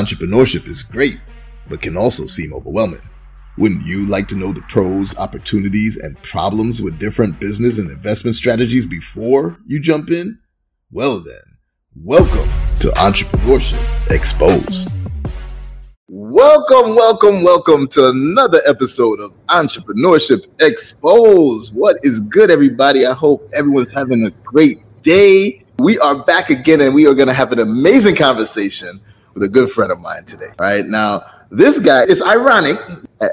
Entrepreneurship is great, but can also seem overwhelming. Wouldn't you like to know the pros, opportunities, and problems with different business and investment strategies before you jump in? Well then, welcome to Entrepreneurship Exposed. Welcome, welcome, welcome to another episode of Entrepreneurship Exposed. What is good, everybody? I hope everyone's having a great day. We are back again and we are going to have an amazing conversation with a good friend of mine today. Right now, this guy is ironic.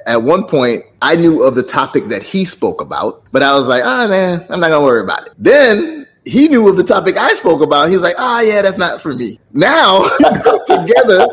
At, one point, I knew of the topic that he spoke about, but I was like, ah, oh, man, I'm not to worry about it. Then he knew of the topic I spoke about. He's like, ah, oh, yeah, that's not for me. Now together,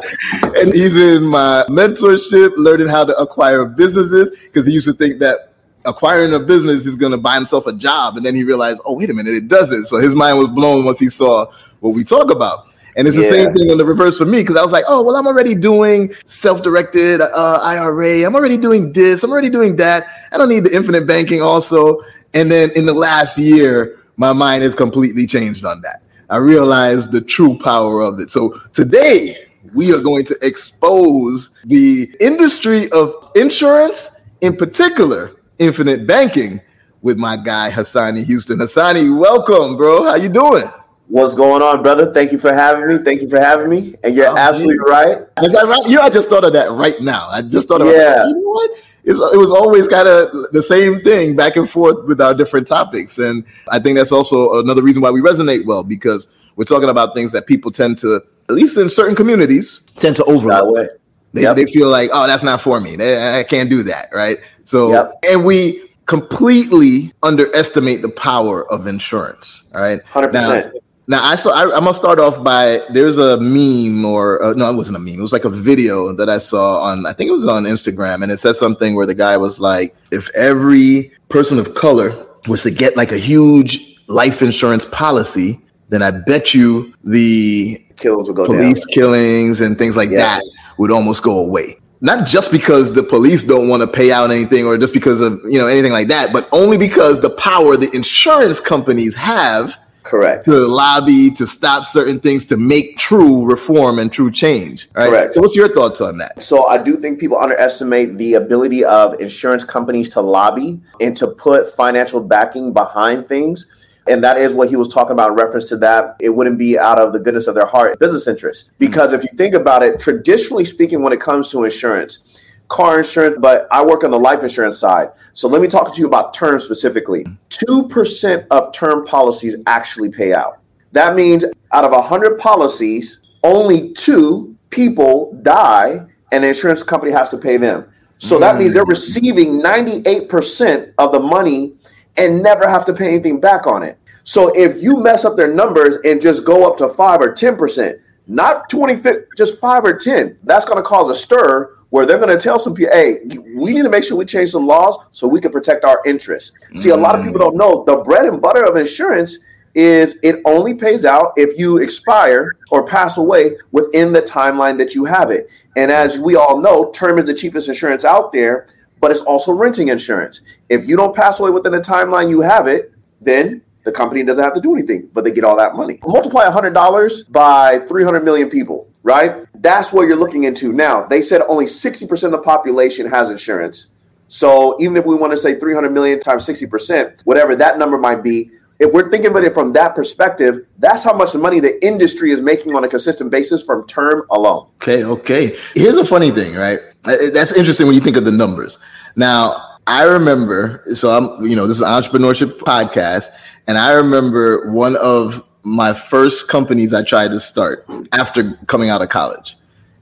and he's in my mentorship, learning how to acquire businesses because he used to think that acquiring a business is going to buy himself a job, and then he realized, oh, wait a minute, it doesn't. So his mind was blown once he saw what we talk about. And it's the yeah. same thing on the reverse for me because I was like, oh, well, I'm already doing self directed uh, IRA. I'm already doing this. I'm already doing that. I don't need the infinite banking also. And then in the last year, my mind has completely changed on that. I realized the true power of it. So today, we are going to expose the industry of insurance, in particular, infinite banking, with my guy Hassani Houston. Hassani, welcome, bro. How you doing? What's going on, brother? Thank you for having me. Thank you for having me. And you're oh, absolutely right. Is that right? You know, I just thought of that right now. I just thought of yeah. you know what? It's, it was always kind of the same thing back and forth with our different topics. And I think that's also another reason why we resonate well because we're talking about things that people tend to, at least in certain communities, tend to overlook. They, yep. they feel like, oh, that's not for me. I can't do that. Right. So, yep. and we completely underestimate the power of insurance. All right. 100%. Now, now I saw. I, am gonna start off by there's a meme or uh, no, it wasn't a meme. It was like a video that I saw on. I think it was on Instagram, and it said something where the guy was like, "If every person of color was to get like a huge life insurance policy, then I bet you the killings would go police down. killings and things like yeah. that would almost go away." Not just because the police don't want to pay out anything, or just because of you know anything like that, but only because the power the insurance companies have Correct. To lobby to stop certain things to make true reform and true change. Right. Correct. So, what's your thoughts on that? So, I do think people underestimate the ability of insurance companies to lobby and to put financial backing behind things. And that is what he was talking about in reference to that. It wouldn't be out of the goodness of their heart, business interest. Mm-hmm. Because if you think about it, traditionally speaking, when it comes to insurance, car insurance, but I work on the life insurance side. So let me talk to you about term specifically. 2% of term policies actually pay out. That means out of 100 policies, only two people die and the insurance company has to pay them. So that means they're hmm. receiving 98% of the money and never have to pay anything back on it. So if you mess up their numbers and just go up to 5 or 10%, not 20, just 5 or 10, that's going to cause a stir where they're going to tell some people, hey, we need to make sure we change some laws so we can protect our interests. Mm. See, a lot of people don't know the bread and butter of insurance is it only pays out if you expire or pass away within the timeline that you have it. And as we all know, term is the cheapest insurance out there, but it's also renting insurance. If you don't pass away within the timeline you have it, then the company doesn't have to do anything, but they get all that money. Multiply $100 by 300 million people right? That's what you're looking into. Now, they said only 60% of the population has insurance. So even if we want to say 300 million times 60%, whatever that number might be, if we're thinking about it from that perspective, that's how much money the industry is making on a consistent basis from term alone. Okay, okay. Here's a funny thing, right? That's interesting when you think of the numbers. Now, I remember, so I'm, you know, this is entrepreneurship podcast, and I remember one of my first companies I tried to start after coming out of college.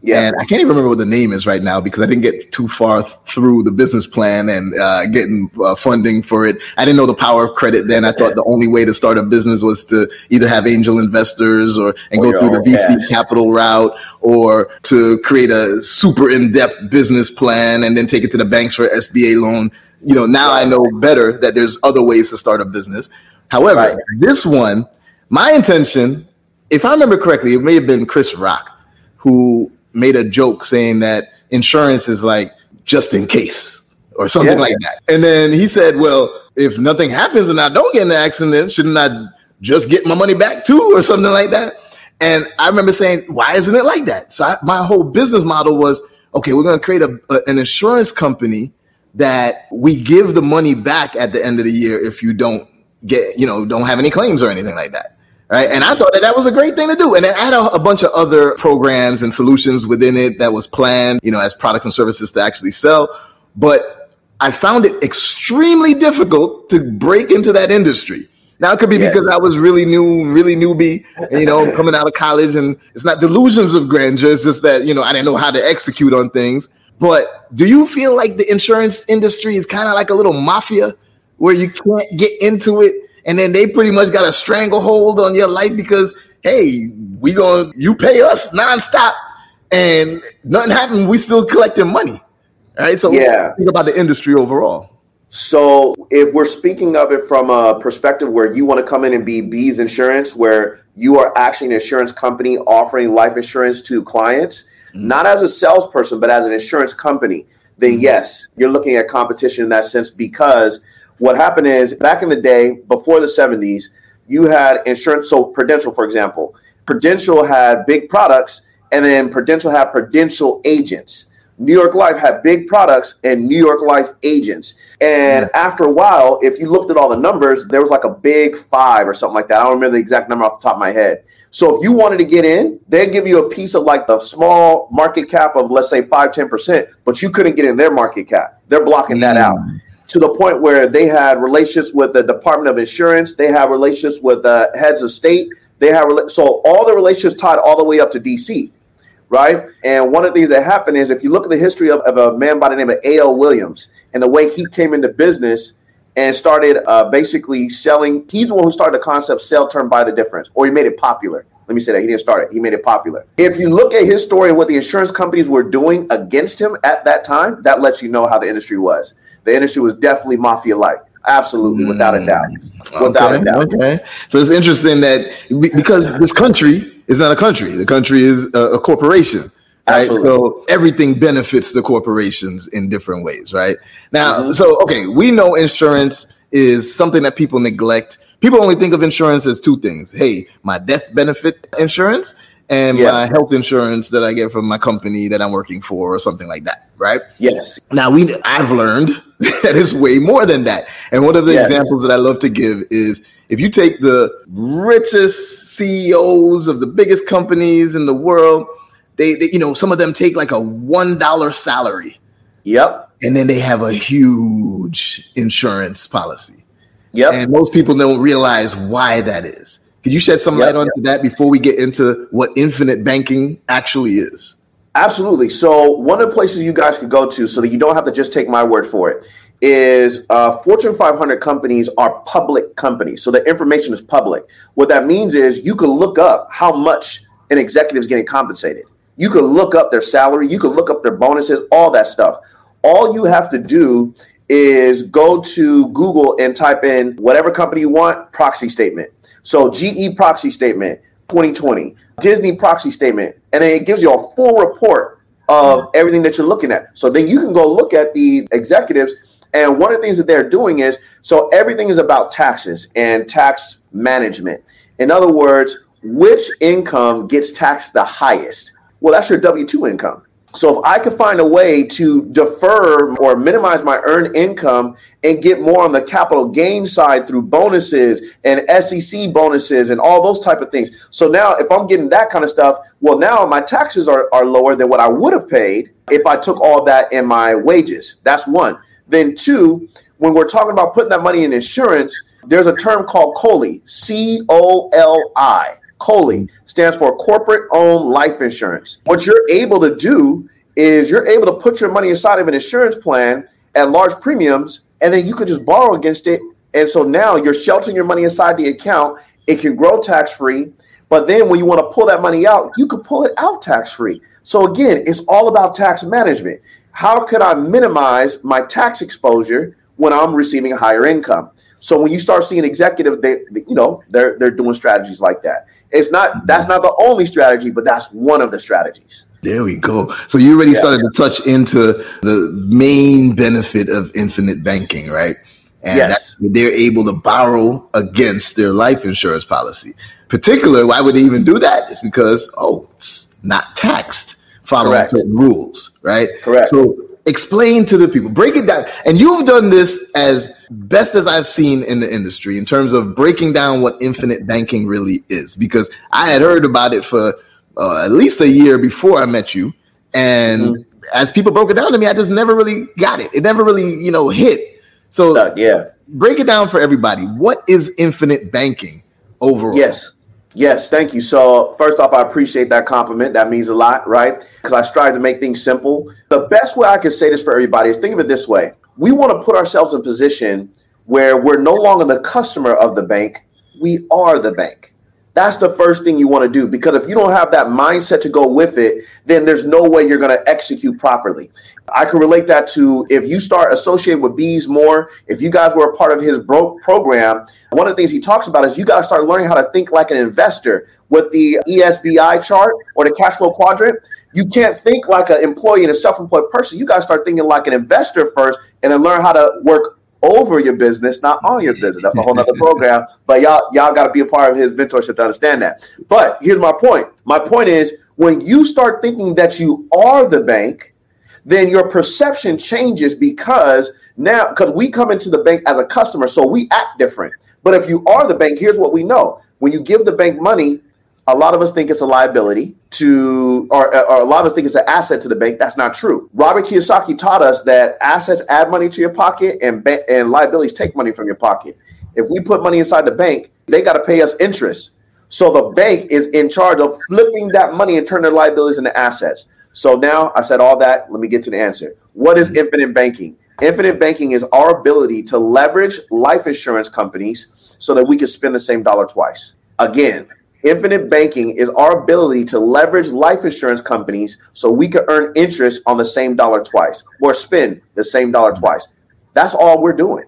Yeah. And I can't even remember what the name is right now because I didn't get too far th- through the business plan and uh, getting uh, funding for it. I didn't know the power of credit then. I thought the only way to start a business was to either have angel investors or and or go through the VC cash. capital route or to create a super in-depth business plan and then take it to the banks for SBA loan. You know, now I know better that there's other ways to start a business. However, right. this one – my intention, if I remember correctly, it may have been Chris Rock who made a joke saying that insurance is like just in case or something yeah. like that. And then he said, Well, if nothing happens and I don't get in an accident, shouldn't I just get my money back too or something like that? And I remember saying, why isn't it like that? So I, my whole business model was, okay, we're going to create a, a, an insurance company that we give the money back at the end of the year if you don't get, you know, don't have any claims or anything like that. Right. And I thought that that was a great thing to do. And then I had a, a, bunch of other programs and solutions within it that was planned, you know, as products and services to actually sell. But I found it extremely difficult to break into that industry. Now it could be yes. because I was really new, really newbie, you know, coming out of college, and it's not delusions of grandeur. It's just that you know I didn't know how to execute on things. But do you feel like the insurance industry is kind of like a little mafia where you can't get into it and then they pretty much got a stranglehold on your life because hey, we going you pay us nonstop and nothing happened, we still collecting money. All right. So yeah, think about the industry overall. So if we're speaking of it from a perspective where you want to come in and be Bees Insurance, where you are actually an insurance company offering life insurance to clients, mm-hmm. not as a salesperson, but as an insurance company, then mm-hmm. yes, you're looking at competition in that sense because what happened is back in the day, before the 70s, you had insurance. So Prudential, for example, Prudential had big products, and then Prudential had Prudential agents. New York Life had big products and New York Life agents. And mm-hmm. after a while, if you looked at all the numbers, there was like a big five or something like that. I don't remember the exact number off the top of my head. So if you wanted to get in, they'd give you a piece of like the small market cap of let's say 5 10%, but you couldn't get in their market cap. They're blocking that out. To the point where they had relationships with the Department of Insurance, they have relationships with the heads of state, they have so all the relationships tied all the way up to DC, right? And one of the things that happened is if you look at the history of, of a man by the name of A.L. Williams and the way he came into business and started uh, basically selling. He's the one who started the concept sell term buy the difference, or he made it popular. Let me say that he didn't start it; he made it popular. If you look at his story and what the insurance companies were doing against him at that time, that lets you know how the industry was. The industry was definitely mafia-like. Absolutely, without a doubt. Without okay, a doubt. Okay. So it's interesting that because this country is not a country, the country is a, a corporation. Right. Absolutely. So everything benefits the corporations in different ways, right? Now, mm-hmm. so okay, we know insurance is something that people neglect. People only think of insurance as two things. Hey, my death benefit insurance and yeah. my health insurance that I get from my company that I'm working for or something like that, right? Yes. Now we I've learned that it's way more than that. And one of the yes. examples that I love to give is if you take the richest CEOs of the biggest companies in the world, they, they, you know, some of them take like a one dollar salary. Yep. And then they have a huge insurance policy. Yep. And most people don't realize why that is. Could you shed some yep, light onto yep. that before we get into what infinite banking actually is? Absolutely. So one of the places you guys could go to, so that you don't have to just take my word for it, is uh, Fortune 500 companies are public companies. So the information is public. What that means is you can look up how much an executive is getting compensated. You can look up their salary, you can look up their bonuses, all that stuff. All you have to do is go to Google and type in whatever company you want, proxy statement. So GE proxy statement 2020, Disney proxy statement, and then it gives you a full report of everything that you're looking at. So then you can go look at the executives. And one of the things that they're doing is so everything is about taxes and tax management. In other words, which income gets taxed the highest? Well, that's your W 2 income. So if I could find a way to defer or minimize my earned income and get more on the capital gain side through bonuses and SEC bonuses and all those type of things. So now if I'm getting that kind of stuff, well now my taxes are, are lower than what I would have paid if I took all that in my wages. That's one. Then two, when we're talking about putting that money in insurance, there's a term called COLI, C O L I. COLI stands for corporate owned life insurance. What you're able to do is you're able to put your money inside of an insurance plan at large premiums, and then you could just borrow against it. And so now you're sheltering your money inside the account. It can grow tax free. But then when you want to pull that money out, you can pull it out tax free. So again, it's all about tax management. How can I minimize my tax exposure when I'm receiving a higher income? So when you start seeing executive, they, you know, they're they're doing strategies like that. It's not that's not the only strategy, but that's one of the strategies. There we go. So you already yeah, started yeah. to touch into the main benefit of infinite banking, right? And yes. they're able to borrow against their life insurance policy. Particular, why would they even do that? It's because, oh, it's not taxed following Correct. certain rules, right? Correct. So explain to the people, break it down. And you've done this as best as I've seen in the industry in terms of breaking down what infinite banking really is, because I had heard about it for uh, at least a year before I met you. And mm-hmm. as people broke it down to me, I just never really got it. It never really, you know, hit. So, yeah. Break it down for everybody. What is infinite banking overall? Yes. Yes, thank you. So, first off, I appreciate that compliment. That means a lot, right? Because I strive to make things simple. The best way I can say this for everybody is think of it this way we want to put ourselves in a position where we're no longer the customer of the bank, we are the bank. That's the first thing you want to do because if you don't have that mindset to go with it, then there's no way you're going to execute properly. I can relate that to if you start associating with bees more, if you guys were a part of his bro- program, one of the things he talks about is you got to start learning how to think like an investor with the ESBI chart or the cash flow quadrant. You can't think like an employee and a self employed person. You got to start thinking like an investor first and then learn how to work over your business, not on your business. That's a whole nother program. But y'all, y'all got to be a part of his mentorship to understand that. But here's my point. My point is when you start thinking that you are the bank, then your perception changes because now because we come into the bank as a customer, so we act different. But if you are the bank, here's what we know. When you give the bank money, a lot of us think it's a liability to, or, or, a lot of us think it's an asset to the bank. That's not true. Robert Kiyosaki taught us that assets add money to your pocket and ba- and liabilities take money from your pocket. If we put money inside the bank, they got to pay us interest. So the bank is in charge of flipping that money and turning their liabilities into assets. So now I said all that. Let me get to the answer. What is infinite banking? Infinite banking is our ability to leverage life insurance companies so that we can spend the same dollar twice. Again, Infinite banking is our ability to leverage life insurance companies so we can earn interest on the same dollar twice or spend the same dollar twice. That's all we're doing.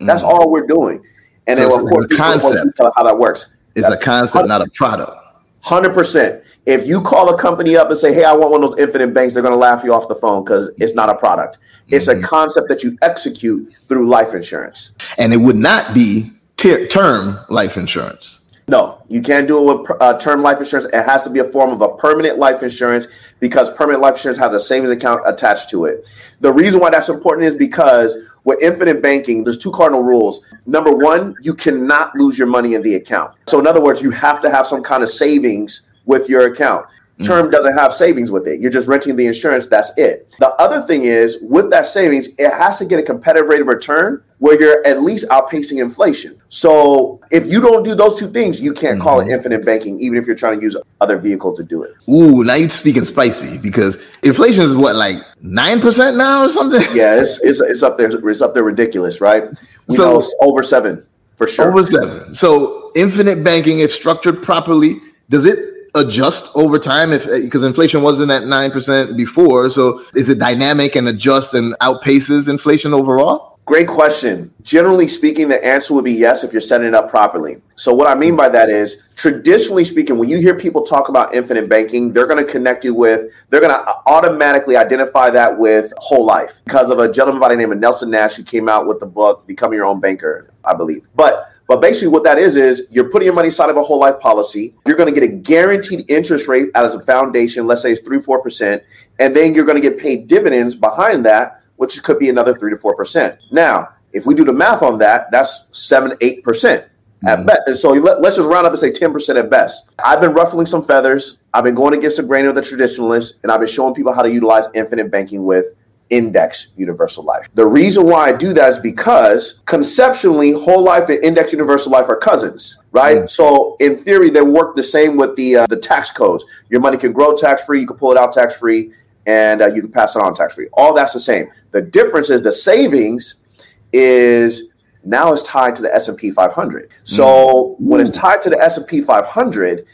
That's mm-hmm. all we're doing. And so then, of course, concept. how that works. It's That's a concept, not a product. 100%. If you call a company up and say, hey, I want one of those infinite banks, they're going to laugh you off the phone because it's not a product. It's mm-hmm. a concept that you execute through life insurance. And it would not be ter- term life insurance. No, you can't do it with uh, term life insurance. It has to be a form of a permanent life insurance because permanent life insurance has a savings account attached to it. The reason why that's important is because with infinite banking, there's two cardinal rules. Number one, you cannot lose your money in the account. So, in other words, you have to have some kind of savings with your account. Term mm-hmm. doesn't have savings with it. You're just renting the insurance. That's it. The other thing is with that savings, it has to get a competitive rate of return where you're at least outpacing inflation. So if you don't do those two things, you can't mm-hmm. call it infinite banking, even if you're trying to use other vehicle to do it. Ooh, now you're speaking spicy because inflation is what like nine percent now or something. Yeah, it's, it's it's up there. It's up there ridiculous, right? We so, over seven for sure. Over seven. So infinite banking, if structured properly, does it adjust over time if eh, because inflation wasn't at 9% before. So is it dynamic and adjusts and outpaces inflation overall? Great question. Generally speaking the answer would be yes if you're setting it up properly. So what i mean by that is traditionally speaking when you hear people talk about infinite banking they're going to connect you with they're going to uh, automatically identify that with whole life. Because of a gentleman by the name of nelson nash who came out with the book become your own banker i believe. But but basically, what that is is you're putting your money inside of a whole life policy. You're going to get a guaranteed interest rate as a foundation. Let's say it's three four percent, and then you're going to get paid dividends behind that, which could be another three to four percent. Now, if we do the math on that, that's seven eight percent at mm-hmm. best. And so let, us just round up and say 10% at best. I've been ruffling some feathers. I've been going against the grain of the traditionalists, and I've been showing people how to utilize infinite banking with index universal life. The reason why I do that is because conceptually, whole life and index universal life are cousins, right? Mm-hmm. So in theory, they work the same with the uh, the tax codes. Your money can grow tax free, you can pull it out tax free, and uh, you can pass it on tax free. All that's the same. The difference is the savings is now it's tied to the S&P 500. So mm-hmm. when it's tied to the S&P 500,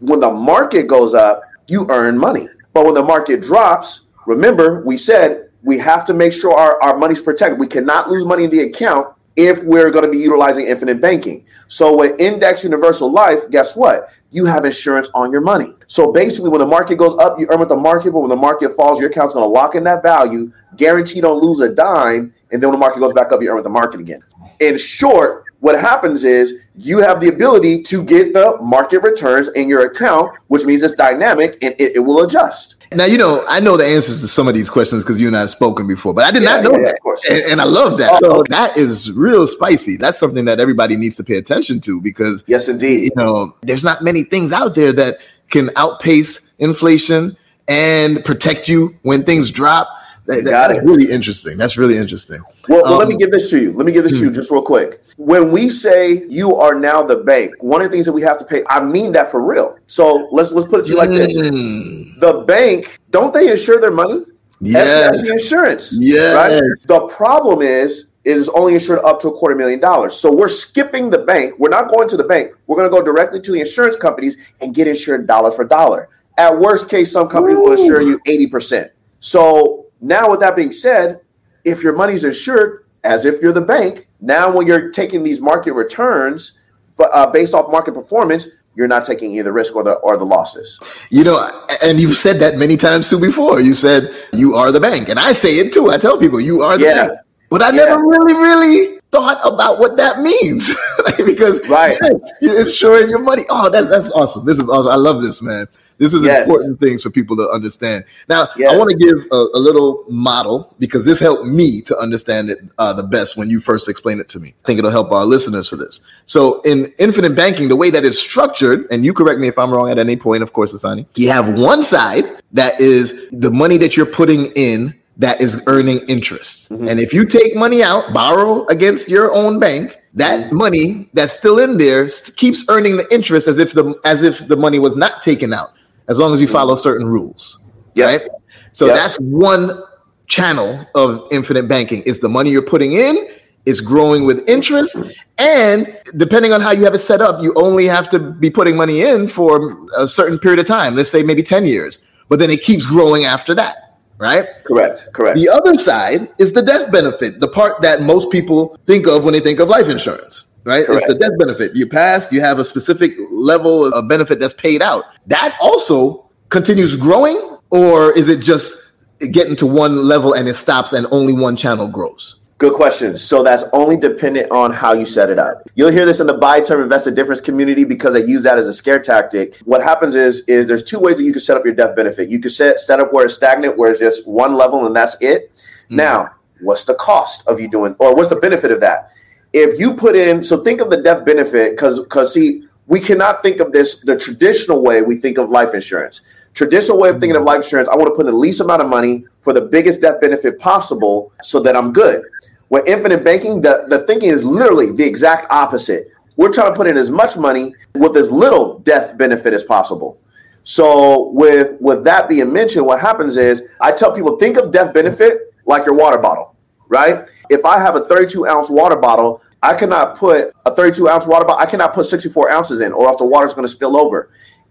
when the market goes up, you earn money. But when the market drops, remember, we said we have to make sure our, our money's protected. We cannot lose money in the account if we're going to be utilizing infinite banking. So with index universal life, guess what? You have insurance on your money. So basically, when the market goes up, you earn with the market, but when the market falls, your account's going to lock in that value, guarantee don't lose a dime, And then when the market goes back up, you earn with the market again. In short, what happens is you have the ability to get the market returns in your account, which means it's dynamic and it, it will adjust. Now, you know, I know the answers to some of these questions because you and I have spoken before, but I did yeah, not know yeah, that. And, and, I love that. Oh, so that is real spicy. That's something that everybody needs to pay attention to because, yes, indeed. You know, there's not many things out there that can outpace inflation and protect you when things drop. That, that's really interesting. That's really interesting. Well, well let me um, give this to you. Let me give this to you hmm. just real quick. When we say you are now the bank, one of the things that we have to pay, I mean that for real. So let's let's put it to you like this: mm. the bank, don't they insure their money? Yes, insurance. Yes. Right? The problem is is only insured up to a quarter million dollars. So we're skipping the bank. We're not going to the bank. We're going to go directly to the insurance companies and get insured dollar for dollar. At worst case, some companies Ooh. will insure you 80%. So now with that being said, if your money's insured as if you're the bank, now when you're taking these market returns but uh, based off market performance, you're not taking either risk or the or the losses. You know, and you've said that many times too before. You said you are the bank, and I say it too. I tell people you are the yeah. bank, but I yeah. never really, really thought about what that means because right, yes, you're insuring your money. Oh, that's that's awesome. This is awesome. I love this, man. This is yes. important things for people to understand. Now, yes. I want to give a, a, little model because this helped me to understand it uh, the best when you first explained it to me. I think it'll help our listeners for this. So, in infinite banking, the way that it's structured, and you correct me if I'm wrong at any point, of course, Hassani, you have one side that is the money that you're putting in that is earning interest. Mm-hmm. And if you take money out, borrow against your own bank, that mm-hmm. money that's still in there keeps earning the interest as if the as if the money was not taken out as long as you follow certain rules. Yep. Right. So yep. that's one channel of infinite banking is the money you're putting in is growing with interest and depending on how you have it set up you only have to be putting money in for a certain period of time let's say maybe 10 years but then it keeps growing after that right correct correct the other side is the death benefit the part that most people think of when they think of life insurance right? Correct. It's the death benefit. You pass, you have a specific level of benefit that's paid out. That also continues growing, or is it just getting to one level and it stops and only one channel grows? Good question. So that's only dependent on how you set it up. You'll hear this in the buy term invested difference community because they use that as a scare tactic. What happens is is there's two ways that you can set up your death benefit. You can set set up where it's stagnant, where it's just one level and that's it. Mm-hmm. Now, what's the cost of you doing or what's the benefit of that? If you put in, so think of the death benefit because because see, we cannot think of this the traditional way we think of life insurance. Traditional way of thinking of life insurance, I want to put in the least amount of money for the biggest death benefit possible so that I'm good. With infinite banking, the, the thinking is literally the exact opposite. We're trying to put in as much money with as little death benefit as possible. So with with that being mentioned, what happens is I tell people think of death benefit like your water bottle, right? If I have a 32 ounce water bottle, I cannot put a 32 ounce water bottle, I cannot put 64 ounces in, or else the water is going to spill over.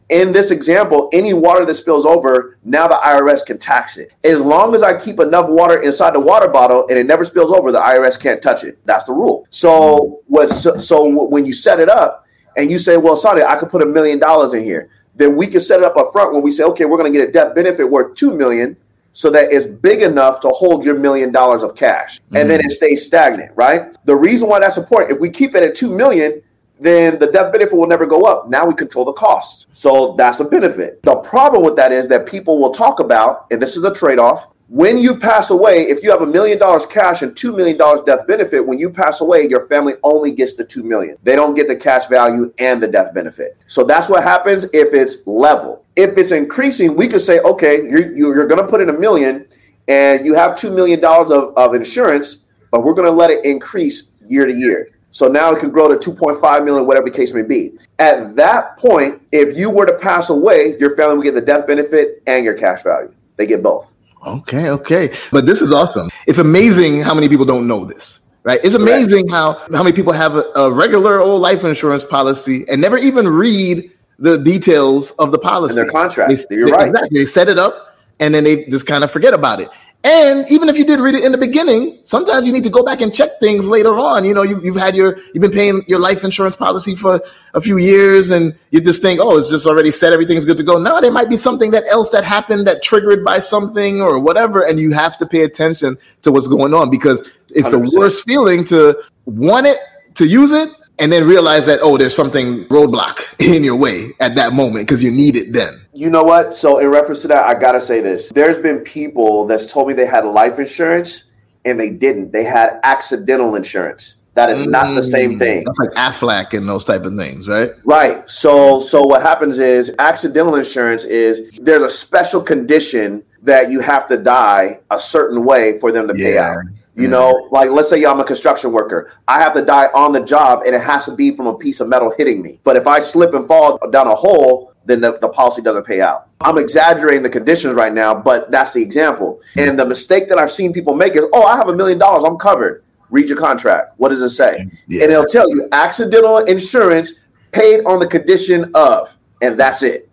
In this example, any water that spills over, now the IRS can tax it. As long as I keep enough water inside the water bottle and it never spills over, the IRS can't touch it. That's the rule. So what? So, when you set it up and you say, "Well, sorry, I could put a million dollars in here," then we can set it up up front when we say, "Okay, we're going to get a death benefit worth two million so that it's big enough to hold your million dollars of cash and mm-hmm. then it stays stagnant, right? The reason why that's important, if we keep it at 2 million, then the death benefit will never go up. Now we control the cost. So that's a benefit. The problem with that is that people will talk about, and this is a trade off, when you pass away, if you have a million dollars cash and two million dollars death benefit, when you pass away, your family only gets the two million. They don't get the cash value and the death benefit. So that's what happens if it's level. If it's increasing, we could say, okay, you're, you're going to put in a million and you have two million dollars of, of insurance, but we're going to let it increase year to year. So now it can grow to 2.5 million, whatever the case may be. At that point, if you were to pass away, your family would get the death benefit and your cash value. They get both. Okay, okay. But this is awesome. It's amazing how many people don't know this. Right? It's amazing right. how how many people have a, a, regular old life insurance policy and never even read the details of the policy. And their contract. They, You're they, right. Exactly. They set it up and then they just kind of forget about it. And even if you did read it in the beginning, sometimes you need to go back and check things later on. You know, you, have had your, you've been paying your life insurance policy for a few years and you just think, oh, it's just already set. Everything's good to go. No, there might be something that else that happened that triggered by something or whatever. And you have to pay attention to what's going on because It's 100%. the worst feeling to want it, to use it, and then realize that oh there's something roadblock in your way at that moment because you need it then. You know what? So in reference to that i gotta say this. There's been people that's told me they had life insurance and they didn't. They had accidental insurance. That is mm, not the same mm, thing. That's like aflac and those type of things right? Right. So so what happens is accidental insurance is there's a special condition that you have to die a certain way for them to pay out you know, like let's say I'm a construction worker. I have to die on the job and it has to be from a piece of metal hitting me. But if I slip and fall down a hole, then the, the policy doesn't pay out. I'm exaggerating the conditions right now, but that's the example. And the mistake that I've seen people make is, oh, I have a million dollars, I'm covered. Read your contract. What does it say? Yeah. And it'll tell you accidental insurance paid on the condition of, and that's it.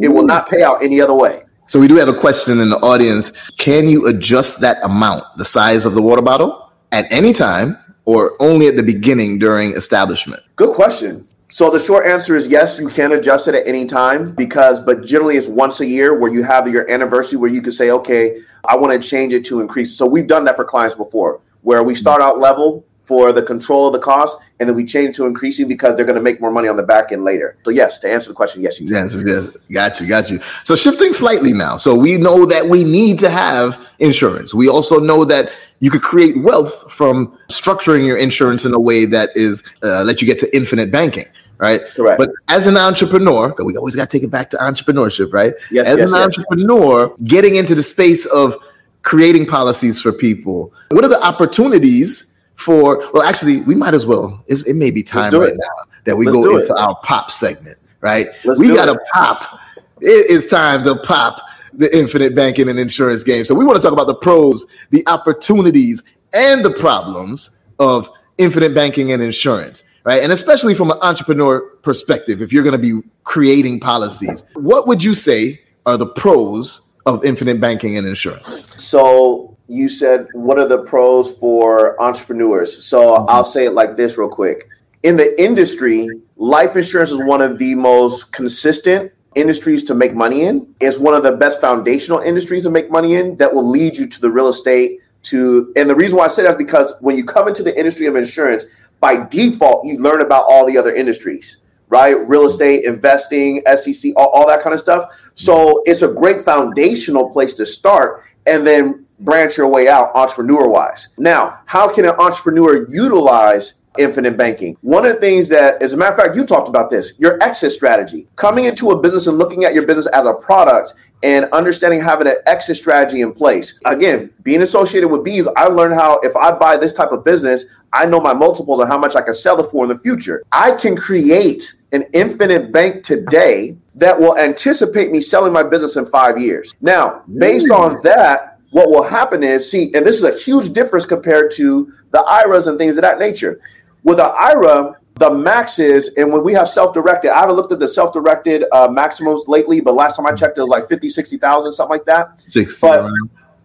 It will not pay out any other way. So we do have a question in the audience. Can you adjust that amount, the size of the water bottle, at any time or only at the beginning during establishment? Good question. So the short answer is yes, you can adjust it at any time because, but generally it's once a year where you have your anniversary where you can say, okay, I want to change it to increase. So we've done that for clients before where we start out level for the control of the cost, and then we change to increasing because they're going to make more money on the back end later. So yes, to answer the question, yes, you. Yes, yes, got you, got you. So shifting slightly now. So we know that we need to have insurance. We also know that you could create wealth from structuring your insurance in a way that is uh, let you get to infinite banking right? Correct. But as an entrepreneur, we always got to take it back to entrepreneurship, right? Yes. As yes, an yes. entrepreneur, getting into the space of creating policies for people, what are the opportunities for well actually we might as well it's, it may be time right it. now that we Let's go into it. our pop segment right? Let's we got to pop. It is time to pop the infinite banking and insurance game. So we want to talk about the pros the opportunities and the problems of infinite banking and insurance right? And especially from an entrepreneur perspective if you're going to be creating policies what would you say are the pros of infinite banking and insurance? So you said what are the pros for entrepreneurs? So mm-hmm. i'll say it like this real quick. In the industry life insurance is one of the most consistent industries to make money in. It's one of the best foundational industries to make money in that will lead you to the real estate to and the reason why i say that is because when you come into the industry of insurance by default you learn about all the other industries right? Real estate investing sec all, all that kind of stuff. So it's a great foundational place to start. And then branch your way out entrepreneur wise. Now, how can an entrepreneur utilize infinite banking? One of the things that, as a matter of fact, you talked about this your exit strategy. Coming into a business and looking at your business as a product and understanding having an exit strategy in place. Again, being associated with bees, I learned how if I buy this type of business, I know my multiples and how much I can sell it for in the future. I can create an infinite bank today that will anticipate me selling my business in five years. Now, based on that, what will happen is see, and this is a huge difference compared to the IRAs and things of that nature. With an IRA, the max is, and when we have self-directed, I haven't looked at the self-directed uh, maximums lately, but last time I checked, it was like 50, 60,000, something like that. 60. But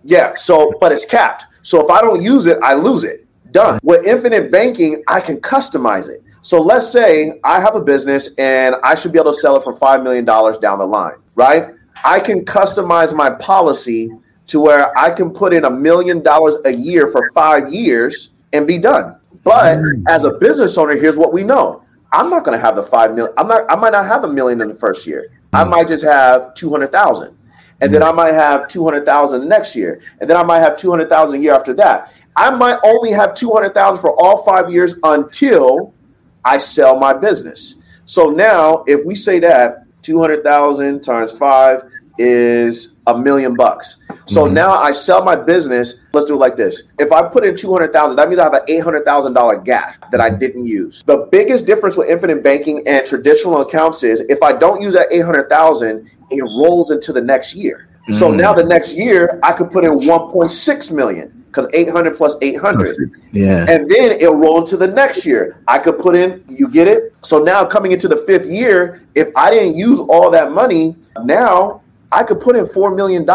yeah, so, but it's capped. So if I don't use it, I lose it. Done. With infinite banking, I can customize it. So let's say I have a business and I should be able to sell it for $5 million down the line, right? I can customize my policy to where I can put in a million dollars a year for five years and be done. But mm. as a business owner, here's what we know. I'm not going to have the five million. I'm not. I might not have a million in the first year. I mm. might just have two hundred thousand, and then mm. I might have two hundred thousand next year, and then I might have two hundred thousand a year after that. I might only have two hundred thousand for all five years until I sell my business. So now, if we say that two hundred thousand times five is a million bucks. So mm-hmm. now I sell my business. Let's do it like this. If I put in 200,000, that means I have an $800,000 gap that I didn't use. The biggest difference with infinite banking and traditional accounts is if I don't use that 800,000, it rolls into the next year. Mm-hmm. So now the next year I could put in 1.6 million because 800 plus 800. Yeah. And then it'll roll into the next year. I could put in, you get it? So now coming into the fifth year, if I didn't use all that money, now I could put in $4 million,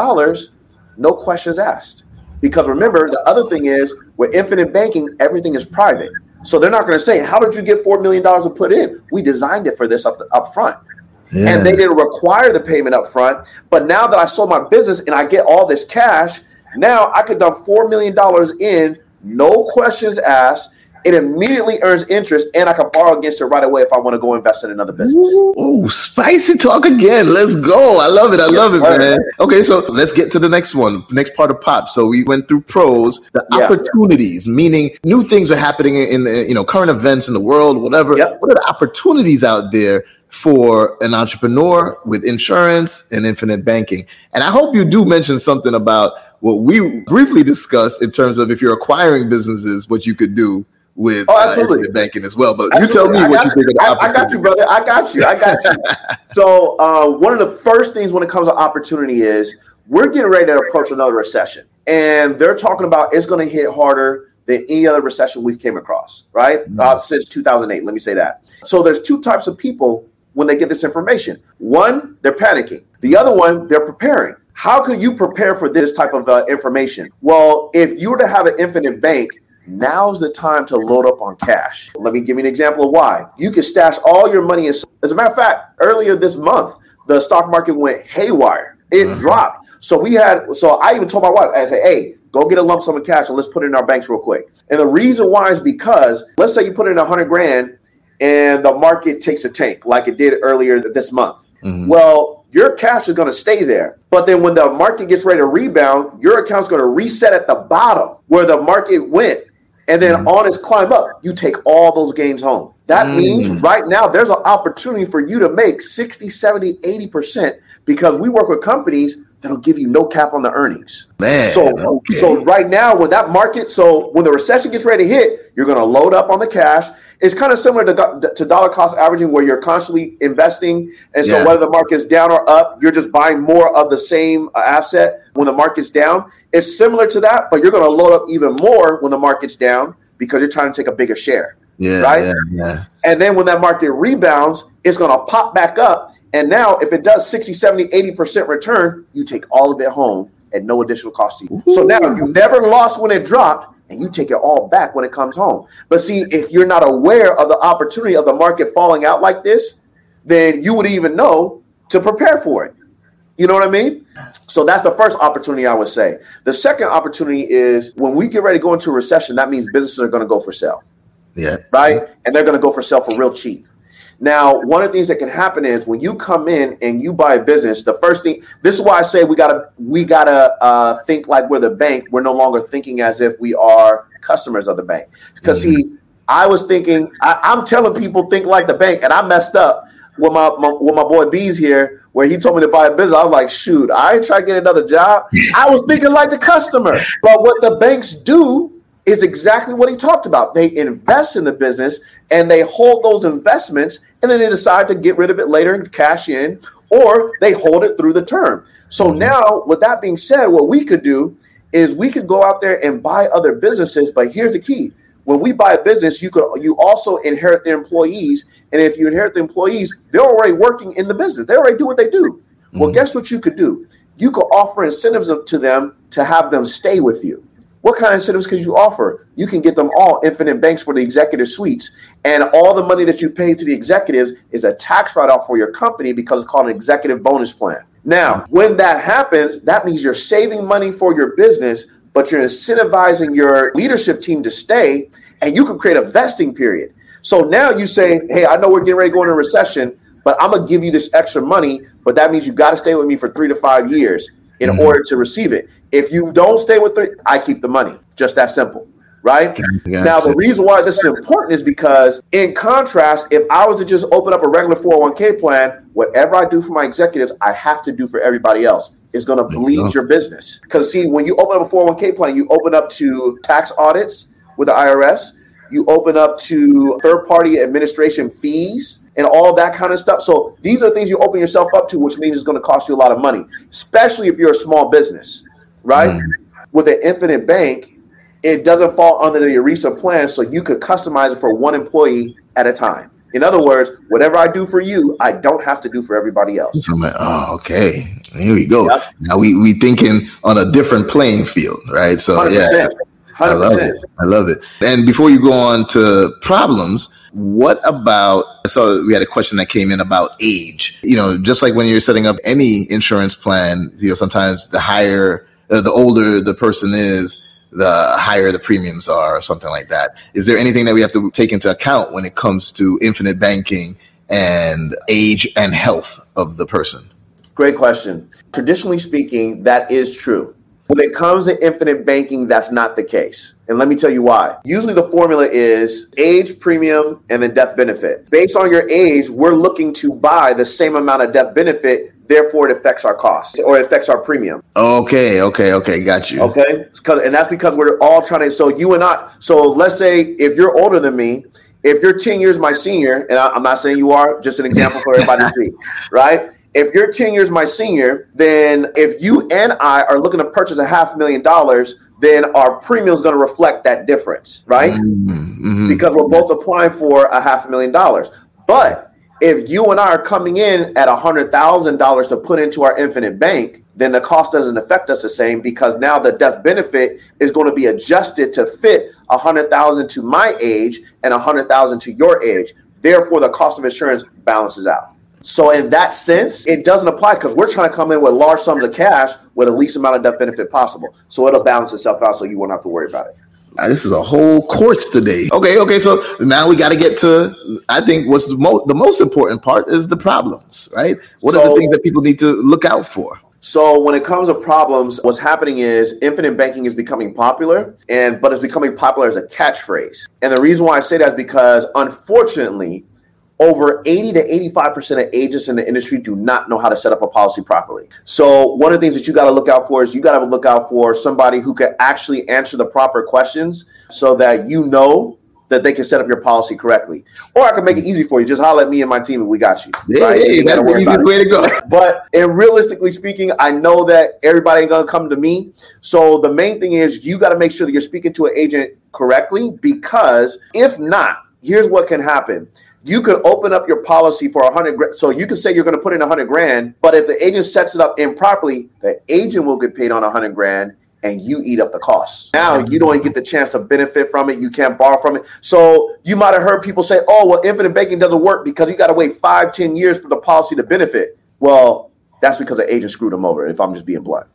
no questions asked. Because remember, the other thing is with infinite banking, everything is private. So they're not going to say, How did you get $4 million to put in? We designed it for this up, the, up front. Yeah. And they didn't require the payment up front. But now that I sold my business and I get all this cash, now I could dump $4 million in no questions asked. It immediately earns interest, and I can borrow against it right away if I want to go invest in another business. Oh, spicy talk again. Let's go. I love it. I yes, love it, man. man. Okay, so let's get to the next one, next part of pop. So we went through pros, the yeah. opportunities, meaning new things are happening in the you know current events in the world, whatever. Yep. What are the opportunities out there for an entrepreneur with insurance and infinite banking? And I hope you do mention something about what we briefly discussed in terms of if you're acquiring businesses, what you could do with oh, absolutely. Uh, banking as well. But absolutely. you tell me what you, you think of I, I, got you, brother. I got you. I got you. so uh, one of the first things when it comes to opportunity is we're getting ready to approach another recession, and they're talking about it's going to hit harder than any other recession we've came across, right? Mm-hmm. Uh, since 2008. Let me say that. So there's two types of people when they get this information. One, they're panicking. The other one, they're preparing. How could you prepare for this type of uh, information? Well, if you were to have an infinite bank Now's the time to load up on cash. Let me give you an example of why. You can stash all your money. In, as a matter of fact, earlier this month, the stock market went haywire. It mm-hmm. dropped. So we had, so I even told my wife, I said, hey, go get a lump sum of cash and let's put it in our banks real quick. And the reason why is because let's say you put in a hundred grand and the market takes a tank like it did earlier this month. Mm-hmm. Well, your cash is going to stay there. But then when the market gets ready to rebound, your account's going to reset at the bottom where the market went and then mm. on its climb up, you take all those games home. That mm. means right now there's an opportunity for you to make 60, 70, 80% because we work with companies that'll give you no cap on the earnings. Man, so okay. so right now when that market, so when the recession gets ready to hit, you're going to load up on the cash. It's kind of similar to, to dollar cost averaging, where you're constantly investing, and so yeah. whether the market's down or up, you're just buying more of the same uh, asset when the market's down. It's similar to that, but you're going to load up even more when the market's down because you're trying to take a bigger share. Yeah, right. Yeah, yeah. And then when that market rebounds, it's going to pop back up. And now, if it does 60, 70, 80% return, you take all of it home at no additional cost to you. Ooh. So now you never lost when it dropped and you take it all back when it comes home. But see, if you're not aware of the opportunity of the market falling out like this, then you would even know to prepare for it. You know what I mean? So that's the first opportunity I would say. The second opportunity is when we get ready to go into a recession, that means businesses are going to go for sale. Yeah. Right? And they're going to go for sale for real cheap. Now, one of the things that can happen is when you come in and you buy a business, the first thing this is why I say we gotta we gotta uh, think like we're the bank. We're no longer thinking as if we are customers of the bank. Because mm-hmm. see, I was thinking I, am telling people think like the bank, and I messed up with my, my with my boy Bees here, where he told me to buy a business. I was like, shoot, I ain't trying to get another job. I was thinking like the customer. But what the banks do is exactly what he talked about. They invest in the business and they hold those investments and then they decide to get rid of it later and cash in, or they hold it through the term. So mm-hmm. now, with that being said, what we could do is we could go out there and buy other businesses. But here's the key: when we buy a business, you could you also inherit the employees, and if you inherit the employees, they're already working in the business. They already do what they do. Mm-hmm. Well, guess what you could do? You could offer incentives to them to have them stay with you. What kind of incentives could you offer? You can get them all infinite banks for the executive suites. And all the money that you pay to the executives is a tax write off for your company because it's called an executive bonus plan. Now, when that happens, that means you're saving money for your business, but you're incentivizing your leadership team to stay, and you can create a vesting period. So now you say, hey, I know we're getting ready to go into a recession, but I'm going to give you this extra money, but that means you've got to stay with me for three to five years in mm-hmm. order to receive it. If you don't stay with it, I keep the money. Just that simple. Right now, the reason why this is important is because, in contrast, if I was to just open up a regular 401k plan, whatever I do for my executives, I have to do for everybody else. Is going to bleed your business. Because, see, when you open up a 401k plan, you open up to tax audits with the IRS, you open up to third party administration fees and all that kind of stuff. So these are things you open yourself up to, which means it's going to cost you a lot of money, especially if you're a small business right? Mm. With an infinite bank, it doesn't fall under the ERISA plan, so you could customize it for one employee at a time. In other words, whatever I do for you, I don't have to do for everybody else. So I'm like, oh, okay. Here we go. Yep. Now we we thinking on a different playing field, right? So 100%, yeah. 100%. I love it. I love it. And before you go on to problems, what about so we had a question that came in about age. You know, just like when you're setting up any insurance plan, you know, sometimes the higher uh, the older the person is, the higher the premiums are or something like that. Is there anything that we have to take into account when it comes to infinite banking and age and health of the person? Great question. Traditionally speaking, that is true. When it comes to infinite banking, that's not the case. And let me tell you why. Usually the formula is age, premium, and then death benefit. Based on your age, we're looking to buy the same amount of death benefit therefore it affects our costs or it affects our premium. Okay, okay, okay, got you. Okay, and that's because we're all trying to. So you and I. So let's say if you're older than me, if you're 10 years my senior, and I'm not saying you are, just an example for everybody to see, right? If you're 10 years my senior, then if you and I are looking to purchase a half million dollars, then our premium is going to reflect that difference, right? Mm-hmm. Because we're both applying for a half a million dollars. But if you and I are coming in at a hundred thousand dollars to put into our infinite bank, then the cost doesn't affect us the same because now the death benefit is going to be adjusted to fit a hundred thousand to my age and a hundred thousand to your age. Therefore, the cost of insurance balances out. So in that sense, it doesn't apply because we're trying to come in with large sums of cash with the least amount of death benefit possible. So it'll balance itself out, so you won't have to worry about it. Uh, this is a whole course today. Okay, okay. So now we got to get to. I think what's the most the most important part is the problems, right? What so, are the things that people need to look out for? So when it comes to problems, what's happening is infinite banking is becoming popular, and but it's becoming popular as a catchphrase. And the reason why I say that is because unfortunately, over 80 to 85% of agents in the industry do not know how to set up a policy properly. So, one of the things that you got to look out for is you got to look out for somebody who can actually answer the proper questions so that you know that they can set up your policy correctly. Or I can make it easy for you. Just holler at me and my team and we got you. Yeah, right? hey, that's the easiest way to go. but and realistically speaking, I know that everybody ain't gonna come to me. So the main thing is you got to make sure that you're speaking to an agent correctly because if not, here's what can happen you could open up your policy for a hundred grand. So you can say you're going to put in a hundred grand, but if the agent sets it up improperly, the agent will get paid on a hundred grand and you eat up the costs. Now you don't get the chance to benefit from it. You can't borrow from it. So you might have heard people say, oh, well, infinite banking doesn't work because you got to wait five, ten years for the policy to benefit. Well, that's because the agent screwed them over, if I'm just being blunt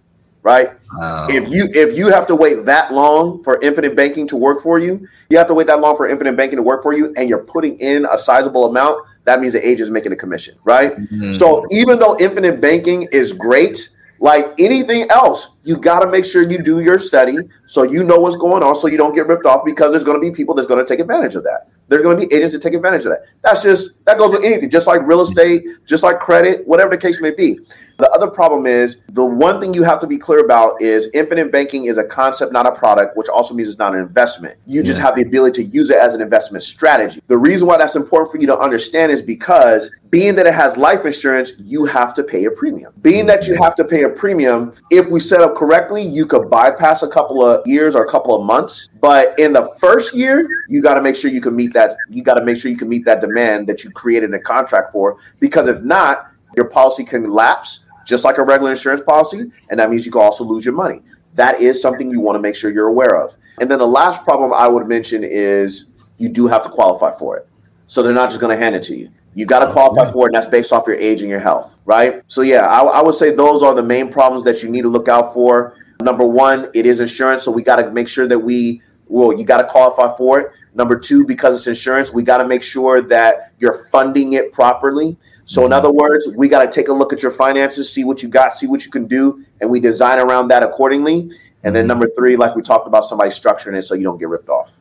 right? Wow. If you if you have to wait that long for infinite banking to work for you, you have to wait that long for infinite banking to work for you, and you're putting in a sizable amount. That means the agent is making a commission, right? Mm-hmm. So even though infinite banking is great, like anything else, you got to make sure you do your study so you know what's going on, so you don't get ripped off because there's going to be people that's going to take advantage of that. There's going to be agents that take advantage of that. That's just that goes with anything, just like real estate, just like credit, whatever the case may be. The other problem is the one thing you have to be clear about is infinite banking is a concept, not a product, which also means it's not an investment. You just have the ability to use it as an investment strategy. The reason why that's important for you to understand is because being that it has life insurance, you have to pay a premium. Being that you have to pay a premium, if we set up correctly, you could bypass a couple of years or a couple of months. But in the first year, you got to make sure you can meet that. You got to make sure you can meet that demand that you created a contract for. Because if not, your policy can lapse just like a regular insurance policy, and that means you can also lose your money. That is something you want to make sure you're aware of. And then the last problem I would mention is you do have to qualify for it. So they're not just going to hand it to you. You got to qualify for it, and that's based off your age and your health, right? So yeah, I, I would say those are the main problems that you need to look out for. Number one, it is insurance, so we got to make sure that we well, you got to qualify for it. Number two, because it's insurance, we got to make sure that you're funding it properly. So, in other words, we got to take a look at your finances, see what you got, see what you can do, and we design around that accordingly. And then mm-hmm. number three, like we talked about, somebody structuring it so you don't get ripped off.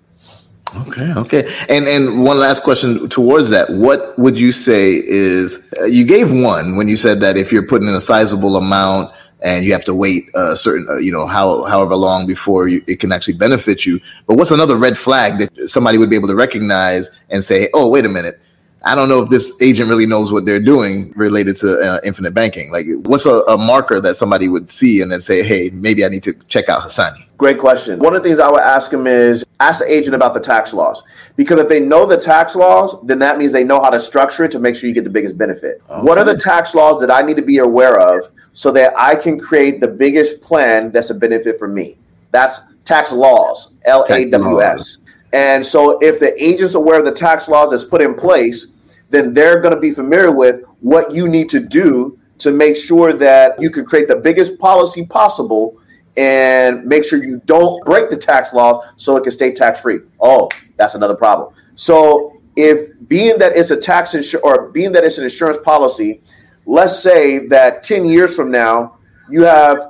Okay, okay. And and one last question towards that. What would you say is uh, you gave one when you said that if you're putting in a sizable amount and you have to wait a certain, uh, you know, how however long before you, it can actually benefit you. But what's another red flag that somebody would be able to recognize and say, "Oh, wait a minute." I don't know if this agent really knows what they're doing related to uh, infinite banking. Like, what's a, a, marker that somebody would see and then say, hey, maybe I need to check out Hassani? Great question. One of the things I would ask them is ask the agent about the tax laws. Because if they know the tax laws, then that means they know how to structure it to make sure you get the biggest benefit. Okay. What are the tax laws that I need to be aware of so that I can create the biggest plan that's a benefit for me. That's tax laws, L A W S. And so if the agent's aware of the tax laws that's put in place, then they're going to be familiar with what you need to do to make sure that you can create the biggest policy possible and make sure you don't break the tax laws so it can stay tax free. Oh, that's another problem. So if being that it's a tax or being that it's an insurance policy, let's say that 10 years from now you have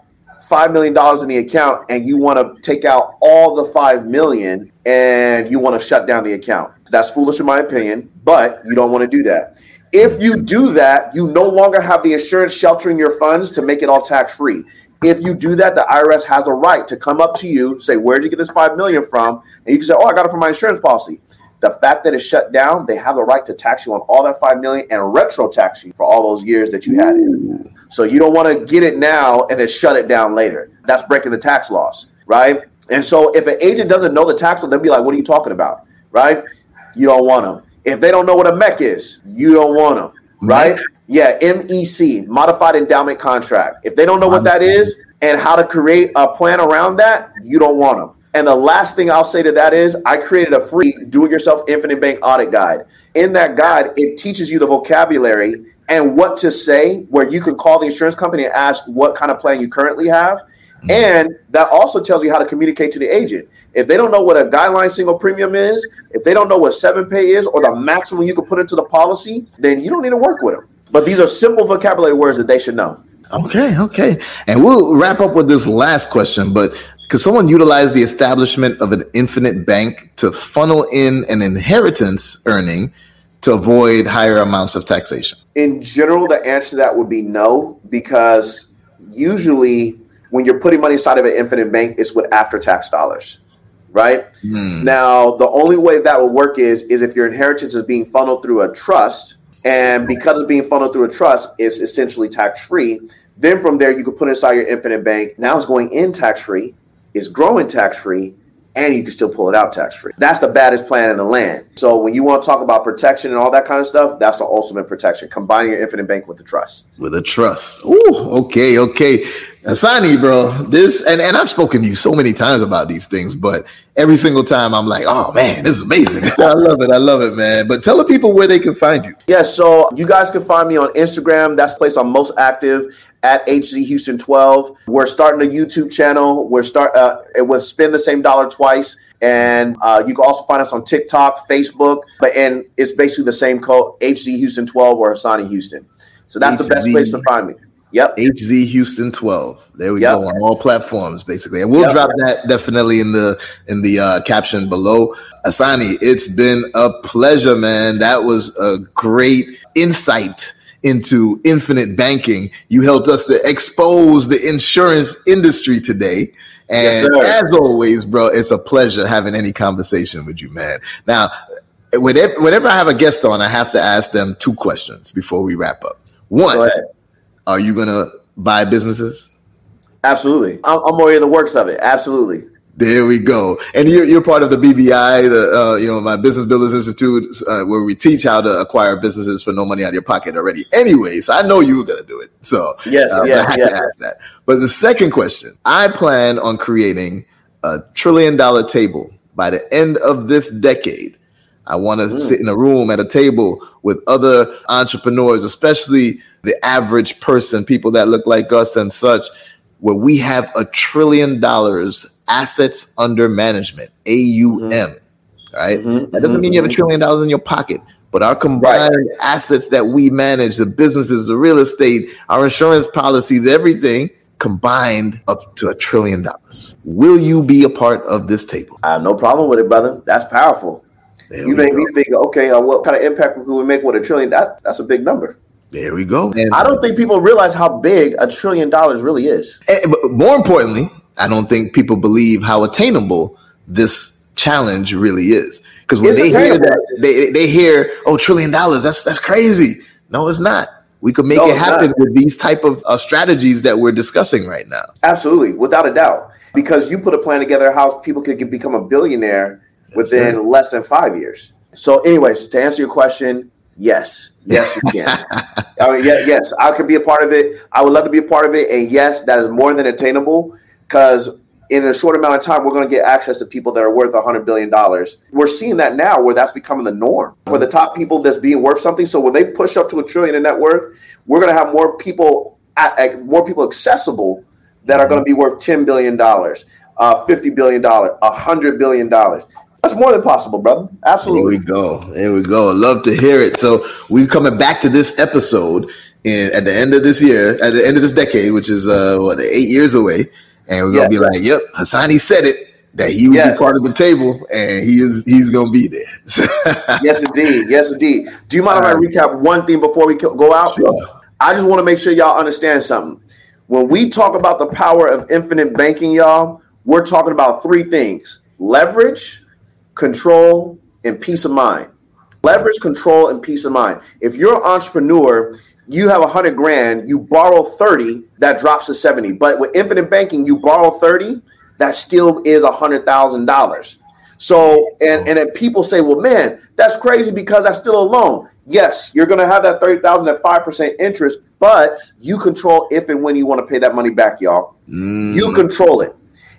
$5 million in the account and you want to take out all the 5 million and you want to shut down the account. That's foolish in my opinion, but you don't want to do that. If you do that, you no longer have the insurance sheltering your funds to make it all tax free. If you do that, the IRS has a right to come up to you, say, "Where did you get this five million from?" And you can say, "Oh, I got it from my insurance policy." The fact that it's shut down, they have the right to tax you on all that five million and retro tax you for all those years that you had it. So you don't want to get it now and then shut it down later. That's breaking the tax laws, right? And so if an agent doesn't know the tax law, they'll be like, "What are you talking about?" Right? You don't want them. If they don't know what a MEC is, you don't want them, right? Yeah, MEC, modified endowment contract. If they don't know what that is and how to create a plan around that, you don't want them. And the last thing I'll say to that is I created a free do it yourself infinite bank audit guide. In that guide, it teaches you the vocabulary and what to say, where you can call the insurance company and ask what kind of plan you currently have. Mm-hmm. And that also tells you how to communicate to the agent. If they don't know what a guideline single premium is, if they don't know what seven pay is or the maximum you can put into the policy, then you don't need to work with them. But these are simple vocabulary words that they should know. Okay, okay. And we'll wrap up with this last question, but could someone utilize the establishment of an infinite bank to funnel in an inheritance earning to avoid higher amounts of taxation? In general, the answer to that would be no, because usually when you're putting money inside of an infinite bank, it's with after tax dollars right? Mm. Now, the only way that will work is is if your inheritance is being funneled through a trust, and because it's being funneled through a trust, it's essentially tax free. Then from there, you can put inside your infinite bank. Now it's going in tax free, it's growing tax free, and you can still pull it out tax free. That's the baddest plan in the land. So when you want to talk about protection and all that kind of stuff, that's the ultimate protection. Combining your infinite bank with the trust. With a trust. Ooh, okay, okay. Hassani, bro, this and, and I've spoken to you so many times about these things, but every single time I'm like, oh man, this is amazing. I love it. I love it, man. But tell the people where they can find you. Yeah, so you guys can find me on Instagram. That's the place I'm most active at HZ Houston 12. We're starting a YouTube channel. We're start uh, it was spend the same dollar twice. And uh, you can also find us on TikTok, Facebook, but and it's basically the same code HZ Houston 12 or Hassani Houston. So that's HZ. the best place to find me. Yep. HZ Houston 12. There we yep. go on all platforms basically. And we'll yep. drop that definitely in the in the uh, caption below. Hassani, it's been a pleasure, man. That was a great insight into infinite banking. You helped us to expose the insurance industry today. And yes, as always, bro, it's a pleasure having any conversation with you, man. Now, whenever, whenever I have a guest on, I have to ask them two questions before we wrap up. One, are you going to buy businesses? Absolutely. I'm, I'm more in the works of it. Absolutely. There we go. And you're, you're part of the BBI, the uh, you know my Business Builders Institute, uh, where we teach how to acquire businesses for no money out of your pocket already. Anyway, so I know you were gonna do it. So yes, uh, yes, I yes. to ask that. But the second question, I plan on creating a trillion dollar table by the end of this decade. I want to mm. sit in a room at a table with other entrepreneurs, especially the average person, people that look like us and such, where we have a trillion dollars assets under management, AUM. Mm-hmm. Right? Mm-hmm. That doesn't mean you have a trillion dollars in your pocket, but our combined right. assets that we manage, the businesses, the real estate, our insurance policies, everything combined up to a trillion dollars. Will you be a part of this table? I have no problem with it, brother. That's powerful. There you make go. me think, okay, uh, what kind of impact could we make with a trillion? That, that's a big number. There we go. And I don't think people realize how big a trillion dollars really is. And, but more importantly, I don't think people believe how attainable this challenge really is. Because when it's they attainable. hear that, they they hear, "Oh, trillion dollars, that's that's crazy." No, it's not. We could make no, it happen with these type of uh, strategies that we're discussing right now. Absolutely, without a doubt. Because you put a plan together how people could become a billionaire within right. less than five years. So, anyways, to answer your question, Yes, yes, you can. I mean, yeah, yes, I could be a part of it. I would love to be a part of it, and yes, that is more than attainable because in a short amount of time, we're going to get access to people that are worth $100 billion. We're seeing that now where that's becoming the norm for the top people that's being worth something. So when they push up to a trillion in net worth, we're going to have more people, at more people accessible that are going to be worth $10 billion, uh, $50 billion, $100 billion. That's more than possible, brother. Absolutely. There we go. There we go. Love to hear it. So we're coming back to this episode in at the end of this year, at the end of this decade, which is uh what eight years away, and we're gonna yes. be like, "Yep, Hassani said it." That he would yes. be part of the table, and he is he's gonna be there. yes, indeed. Yes, indeed. Do you mind if I recap one thing before we go out? Sure. I just want to make sure y'all understand something. When we talk about the power of infinite banking, y'all, we're talking about three things: leverage, control, and peace of mind. Leverage, control, and peace of mind. If you're an entrepreneur, you have a hundred grand, you borrow 30, that drops to 70. But with infinite banking, you borrow 30, that still is a hundred thousand dollars. So, and and if people say, well, man, that's crazy because that's still a loan. Yes, you're going to have that 30,000 at 5% interest, but you control if and when you want to pay that money back, y'all. Mm. You control it.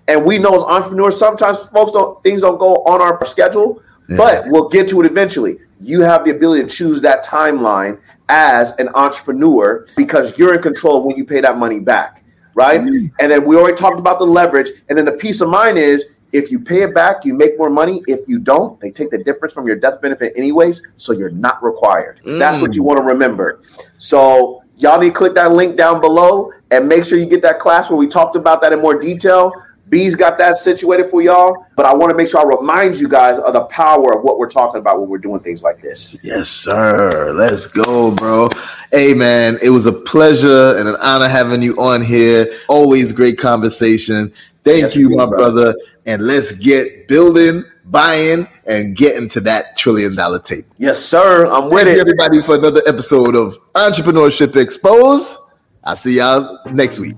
And we know as entrepreneurs, sometimes folks don't things don't go on our schedule, yeah. but we'll get to it eventually. You have the ability to choose that timeline as an entrepreneur because you're in control of when you pay that money back, right? Mm-hmm. And then we already talked about the leverage, and then the peace of mind is if you pay it back, you make more money. If you don't, they take the difference from your death benefit anyways, so you're not required. Mm. That's what you mm. want to remember. So y'all need to click that link down below and make sure you get that class where we talked about that in more detail. B's got that situated for y'all, but I want to make sure I remind you guys of the power of what we're talking about when we're doing things like this. Yes, sir. Let's go, bro. Hey, man, it was a pleasure and an honor having you on here. Always great conversation. Thank yes, you, my brother. brother. And let's get building, buying, and getting to that trillion dollar tape. Yes, sir. I'm with Thank it. everybody, for another episode of Entrepreneurship Exposed. I'll see y'all next week.